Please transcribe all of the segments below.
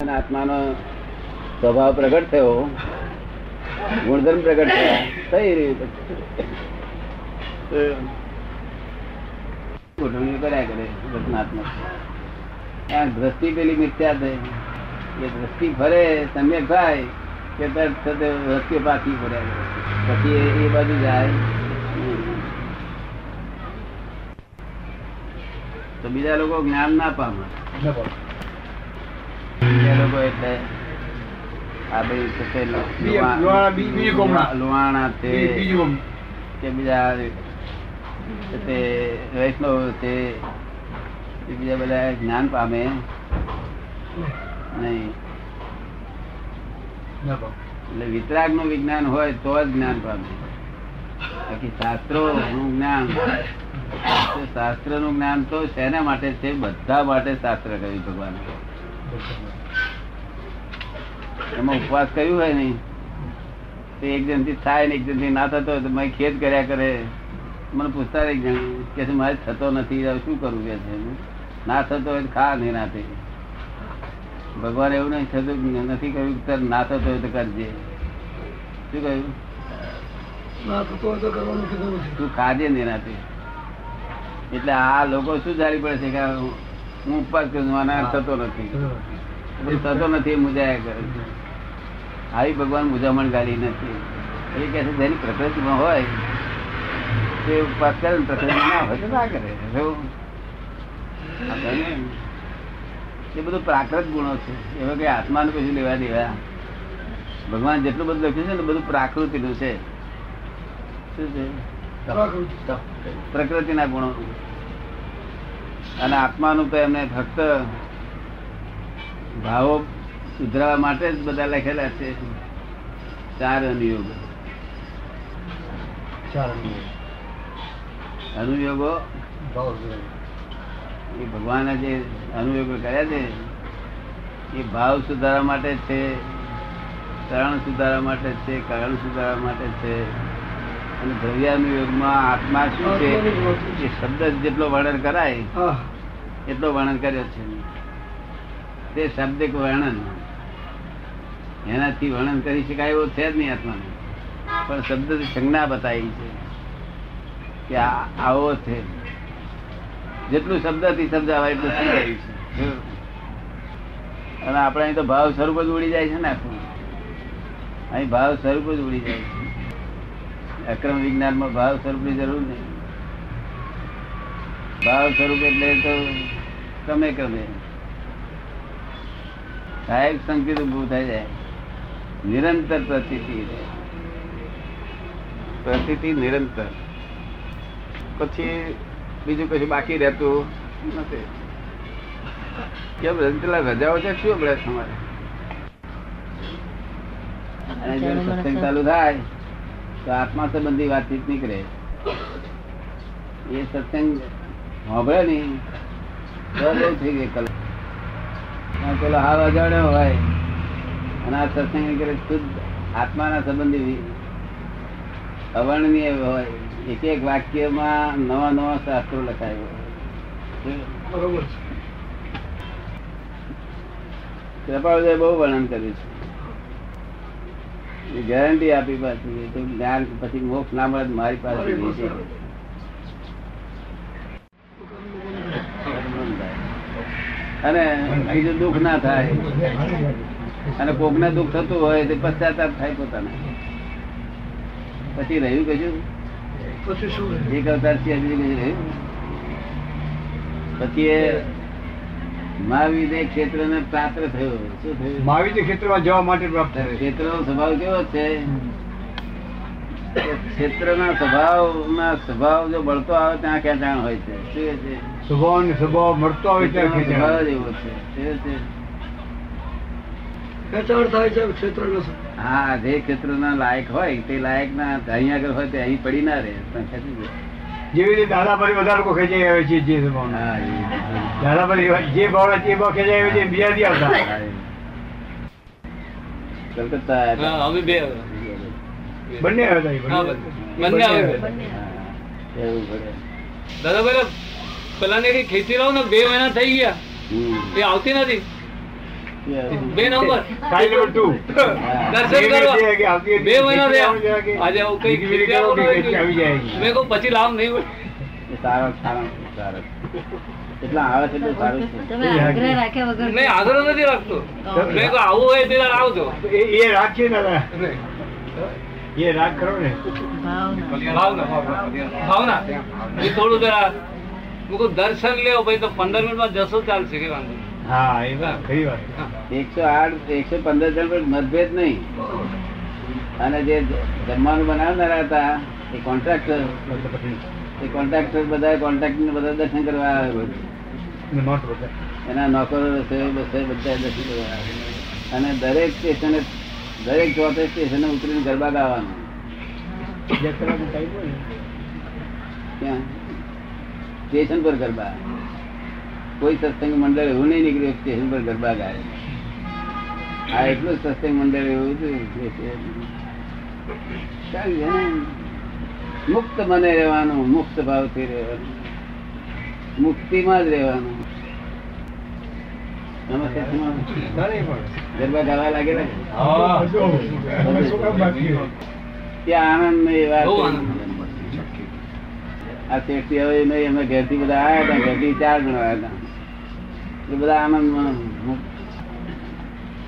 અને આત્માનો સ્વભાવ પ્રગટ થયો, ગુણધર્મ પ્રગટ થયા, થઈ રહ્યું ગોઠવણી કર્યા કરે રચનાત્મક આ દ્રષ્ટિ પેલી મિથ્યા થઈ એ દ્રષ્ટિ ફરે સમ્યક થાય કે તરત થતે રસ્તે પાછી ફર્યા કરે પછી એ- એ બાજુ જાય. નહીં. તો બીજા લોકો જ્ઞાન ના પામે. બીજા લોકો એટલે આ ભાઈ લુહાણા તે કે બીજા તે વૈષ્ણવ તે બીજા બધા જ્ઞાન પામે. નહીં. એટલે વિતરાગનું વિજ્ઞાન હોય તો જ જ્ઞાન પામે. બાકી શાસ્ત્રો નું જ્ઞાન શાસ્ત્રનું જ્ઞાન તો શેના માટે છે? બધા માટે શાસ્ત્ર કહ્યું ભગવાન. એમાં ઉપવાસ કર્યું હોય નહીં તે એક જણથી થાય ને એક જણથી ના થતો હોય તો મેં ખેદ કર્યા કરે. મને પૂછતા એક જણ કે મારે થતો નથી શું કરવું કે છે? ના થતો હોય ખા નહીં નાથી ભગવાન એવું નહીં થતું નથી કહ્યું તાર ના થતો હોય તો કરજે. શું કહ્યું તું ખાજે નિરાતે એટલે આ લોકો શું જાણી પડે છે કે હું ઉપવાસ કરું થતો નથી. થતો નથી મુજાયા કરે છે. આવી ભગવાન મુજામણ ગાડી નથી. એ કે છે જેની પ્રકૃતિમાં હોય તે ઉપવાસ કરે પ્રકૃતિમાં ના હોય તો ના કરે. કહે એ બધું પ્રાકૃત ગુણો છે. એવા કઈ આત્માનું કશું લેવા દેવા. ભગવાન જેટલું બધું લખ્યું છે ને બધું પ્રાકૃતિનું છે. શું છે? પ્રકૃતિના ગુણો. અને આત્માનું તો એમને ફક્ત ભાવો સુધરાવા માટે જ બધા લખેલા છે. ચાર અનુયોગ. અનુયોગો. એ ભગવાને જે અનુયોગો કર્યા છે એ ભાવ સુધારવા માટે છે તરણ સુધારવા માટે છે કારણ સુધારવા માટે છે. અને દ્રવ્યાનુયોગમાં આત્મા શું છે એ શબ્દ જેટલો વર્ણન કરાય એટલો વર્ણન કર્યો છે. તે શબ્દિક વર્ણન એનાથી વર્ણન કરી શકાય એવો છે જ નહીં આત્માને. પણ શબ્દ સંજ્ઞા બતાવી છે કે આવો છે. જેટલું શબ્દથી સમજાવાય એટલું સમજાયું છે. અને આપણે અહીં તો ભાવ સ્વરૂપ જ ઉડી જાય છે ને આખું અહીં ભાવ સ્વરૂપ જ ઉડી જાય છે. અક્રમ વિજ્ઞાનમાં ભાવ સ્વરૂપની જરૂર નહીં. ભાવ સ્વરૂપ એટલે તો તમે ક્રમે. સાહેબ સંકેત ઉભું થઈ જાય નિરંતર પ્રતિ પ્રતિ નિરંતર. પછી બીજું કશું બાકી રહેતું નથી. કેમ પેલા રજાઓ છે? શું અભ્યાસ તમારે? અને જો સત્સંગ ચાલુ થાય તો આત્મા સંબંધી વાતચીત નીકળે. એ સત્સંગ સાંભળે નહીં તો થઈ ગઈ કલ અને પેલો હાવ અજાણ્યો હોય. અને આ સત્સંગ કરે શુદ્ધ આત્માના સંબંધી અવર્ણનીય હોય. એક એક વાક્યમાં નવા નવા શાસ્ત્રો લખાય કૃપાળુએ બહુ વર્ણન કર્યું છે. ગેરંટી આપી પાછી. જ્ઞાન પછી મોક્ષ ના મળે મારી પાસે નીચે છે. અને બીજું દુઃખ ના થાય અને કોકને દુઃખ થતું હોય તો પશ્ચાતાપ થાય પોતાને. પછી રહ્યું કશું? એક અવતાર સિવાય હજી કશું રહ્યું? પછી એ મહાવીર ક્ષેત્ર ને પાત્ર થયો. શું થયું? મહાવીર ક્ષેત્રમાં જવા માટે પ્રાપ્ત ક્ષેત્ર નો સ્વભાવ કેવો છે? ક્ષેત્રના સ્વભાવના સ્વભાવ જો મળતો આવે ત્યાં ખેંચાણ હોય છે. શું છે સ્વભાવ ને સ્વભાવ મળતો હોય ત્યાં ખેંચાણ. એવો છે. ખેંચાણ થાય છે ક્ષેત્રનો હા જે ક્ષેત્રના લાયક હોય તે લાયક ના અહીંયા આગળ હોય તે અહીં પડી ના રહે જેવી રીતે દાદા પર બધા લોકો ખેંચાઈ આવે છે જે. દાદા પર જે ભાવ છે ભાવ ખેંચાઈ આવે છે બીજા આવતા. કલકત્તા અમે બે. બંને આવ્યા બંને. આવ્યા. દાદા પેલા પેલા ને ખેતી રહો ને બે મહિના થઈ ગયા. એ આવતી નથી. બે નંબર. દર્શન કરવા. બે મહિના થયા. આજે આવું કઈ મેં કહું પછી લાભ નહીં હોય. સારો સારો સારો. એટલા આવે છે સારું તમે આગ્રહ રાખ્યા વગર નહીં આગ્રહ નથી રાખતો. મેં કહું આવું હોય તે આવજો. એ એ રાખીએ દાદા. એ राग करो ने। ભાવના. એ થોડું જરા મેં કહું દર્શન લેવો ભાઈ તો પંદર મિનિટમાં જશો ચાલશે કે વાંધો હા એ વાત ખરી વાત એકસો આઠ એકસો પંદર જણ પર મતભેદ નહીં અને જે જમવાનું બનાવનારા હતા એ કોન્ટ્રાક્ટર એ કોન્ટ્રાક્ટર બધા કોન્ટ્રાક્ટર બધા દર્શન કરવા આવે રોજ. નોટ બધા. એના નોકરો બધા દર્શન કરવા અને દરેક સ્ટેશને દરેક ચોથે સ્ટેશને ઉતરીને ગરબા ગાવાનું. સ્ટેશન પર ગરબા. કોઈ સત્સંગ મંડળ એવું નહીં નીકળ્યું સ્ટેશન પર ગરબા ગાય. આ એટલું જ સત્સંગ મંડળ એવું હતું છે. મુક્ત મને રહેવાનું મુક્ત ભાવથી રહેવાનું. મુક્તિમાં જ રહેવાનું. ઘેરથી બધા આવ્યા હતા ઘેરથી ચાર જણા આવ્યા હતા એ બધા આનંદમાં હું-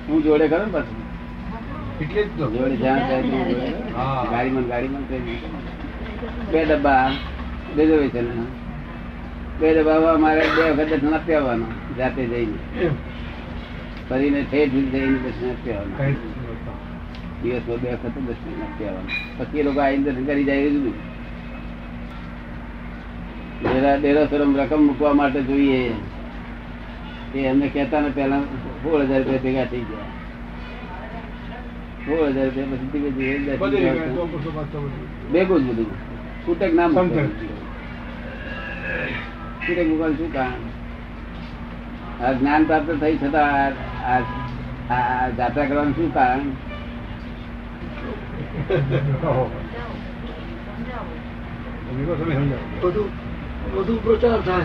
હું જોડે ખરો ને પાછું એટલે જ જોડે જ્યાં. ગાડીમાં ગાડીમાં. બે ડબ્બા રિઝર્વેશન બે ડબ્બા મારે બે વખત નથી આવવાનું જાતે જઈને. ફરીને ઠેઠ જઈને દર્શન આપી આવવાનું દિવસમાં બે વખત દર્શન આપી આવવાનું પછી એ લોકો આવીને દર્શન કરી જાય એ જુદું ડેરા ડેરાસરમ રકમ મૂકવા માટે જોઈએ. એ એમને કહેતા ને પહેલા સોળ હજાર રૂપિયા ભેગા થઈ ગયા. સોળ હજાર રૂપિયા પછી. ભેગું જ બધું. છૂટક ના છૂટક મૂકવાનું શું કામ આ જ્ઞાન પ્રાપ્ત થઈ છતાં આ- જાત્રા કરવાનું શું કારણ. વધુ પ્રચાર થાય.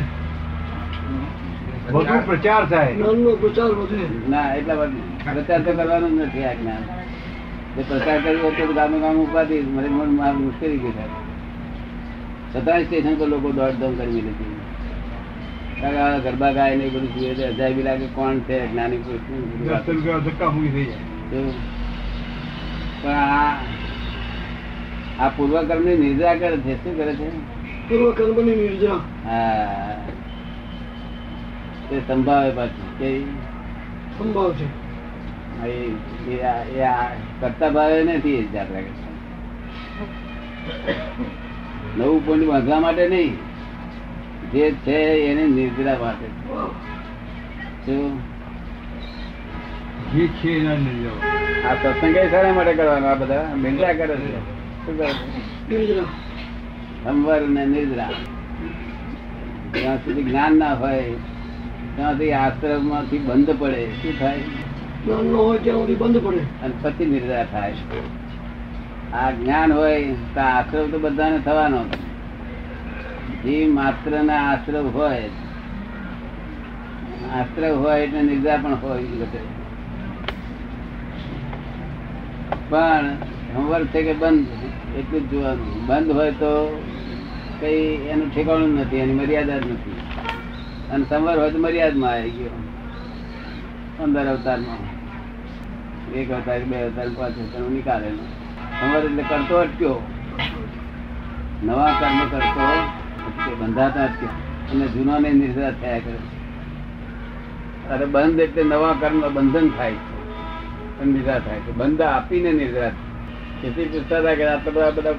વધુ પ્રચાર થાય. જ્ઞાનનો પ્રચાર વધે. ના એટલા પ્રચાર તો કરવાનો જ નથી આ જ્ઞાન. પ્રચાર કર્યો તો ગામે ગામ ઉપાધિ મને મન મુશ્કેલી ગઈ થાય છતાં સ્ટેશન પર લોકો દોડધામ કરવી આ ગરબા ગાય ને બધું જોઈએ તો અજાયબી લાગે કોણ છે જ્ઞાની પુરુષ પણ આ આ પૂર્વકર્મની નિર્જા કરે છે. શું કરે છે? પૂર્વકર્મની નિર્જા. હા. તે સંભાવે પાછું. કે સંભાવ છે. કરતા ભાવે નથી નવું પોઈન્ટ બાંધવા માટે નહીં. જે છે એને નિર્જરા માટે. આ સત્સંગ એ શાના માટે કરવાનો આ બધા? નિર્જા કરે છે. શું કરે? સંવર ને નિદ્રા. જ્યાં સુધી જ્ઞાન ના હોય ત્યાં સુધી આશ્રમમાંથી બંધ પડે. શું થાય? જ્ઞાન ન હોય ત્યાં સુધી બંધ પડે. અને પછી નિદ્રા થાય. આ જ્ઞાન હોય તો આશ્રમ તો બધાને થવાનો જીવ માત્ર ના આશ્રવ હોય આશ્રવ હોય એટલે નિદ્રા પણ હોય. પણ હોમવર્ક છે કે બંધ એટલું જ જોવાનું. બંધ હોય તો કઈ એનું ઠેકાણું નથી, એની મર્યાદા જ નથી. અને સંવર હોય તો મર્યાદમાં આવી ગયો. પંદર અવતારમાં. એક અવતાર, બે અવતાર, પાંચ અવતાર નિકાલેલો સંવર એટલે કરતો અટક્યો નવા કર્મ કરતો બંધાતા અટક્યો અને જૂના ને નિર્ધાર થયા કરે અરે બંધ એટલે નવા કર્મ બંધન થાય છે. અને નિર્ધાર થાય છે. બંધ આપીને નિર્ધાર તેથી પૂછતા હતા કે આટલા બધા બધા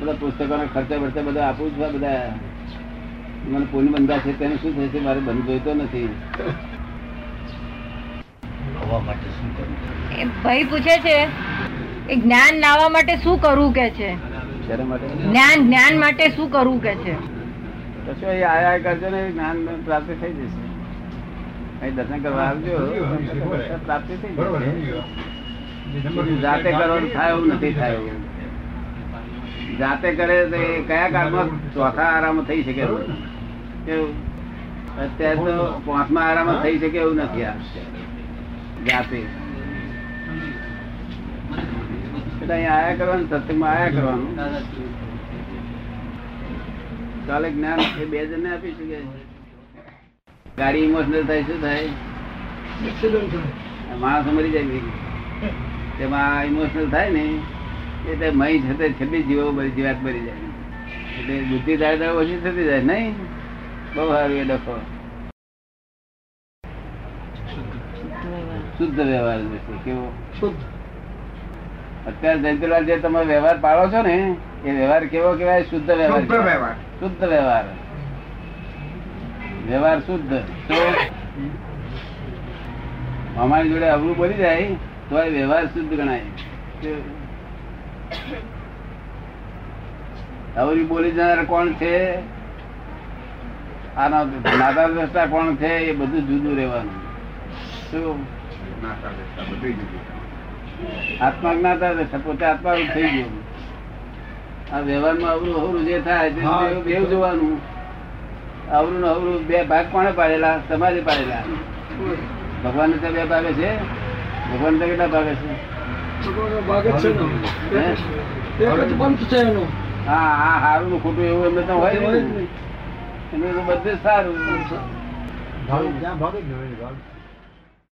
બધા પુસ્તકોના ખર્ચા બરચા બધા આપું છું બધા. મને પુણ્ય બંધા છે તેને શું થશે? મારે બંધ જોઈતો નથી. એ ભાઈ પૂછે છે એ જ્ઞાન લાવવા માટે શું કરવું કે છે? શેના માટે? જ્ઞાન જ્ઞાન માટે શું કરવું કે છે? કશું અહીં આયા કરજો ને જ્ઞાન પ્રાપ્ત થઈ જશે. અહીં દર્શન કરવા આવજો. પ્રાપ્તિ થઈ જશે. જાતે કરવાનું થાય એવું નથી થાય. એવું જાતે કરે તો એ કયા કાળમાં ચોથા આરામ થઈ શકે એવું? કેવું અત્યારે તો પાંચમા આરામ થઈ શકે એવું નથી આ. જાતે. એટલે અહીંયા આયા કરવાનું સત્સંગમાં આયા કરવાનું. કાલે જ્ઞાન એ બે જણને આપીશું કે ગાડી ઇમોશનલ થાય શું થાય? માણસ મરી જાય તેમાં ઇમોશનલ થાય ને એટલે મહી છતે છેલ્લી જીવો બધી જીવાત મરી જાય. એટલે બુદ્ધિ ત્યારે ઓછી થતી જાય. નહીં? બહુ સારું એ ડખો. શુદ્ધ. વ્યવહાર કેવો? શુદ્ધ. અત્યારે જયંતિલાલ જે તમે વ્યવહાર પાડો છો ને એ વ્યવહાર કેવો કેવાય શુદ્ધ વ્યવહાર શુદ્ધ વ્યવહાર. વ્યવહાર. શુદ્ધ. તો અમારી જોડે અવરું બોલી જાય તો એ વ્યવહાર શુદ્ધ ગણાય. અવરી બોલી જનાર કોણ છે? આનો નાતા દ્રષ્ટા કોણ છે? એ બધું જુદું રહેવાનું. શું? આત્મા જ્ઞાતા પોતે આત્મા થઈ ગયું. આ વ્યવહારમાં અવરું અવરું જે થાય હા. બેવ જોવાનું. અવરું ને અવરું બે ભાગ કોણે પાડેલા? સમાજે પાડેલા. ભગવાન બે ભાગે છે. ભગવાન ને કેટલા ભાગે છે? ને. હા? આ સારું ખોટું એવું એમને તો હોય ને બધું સારું. જ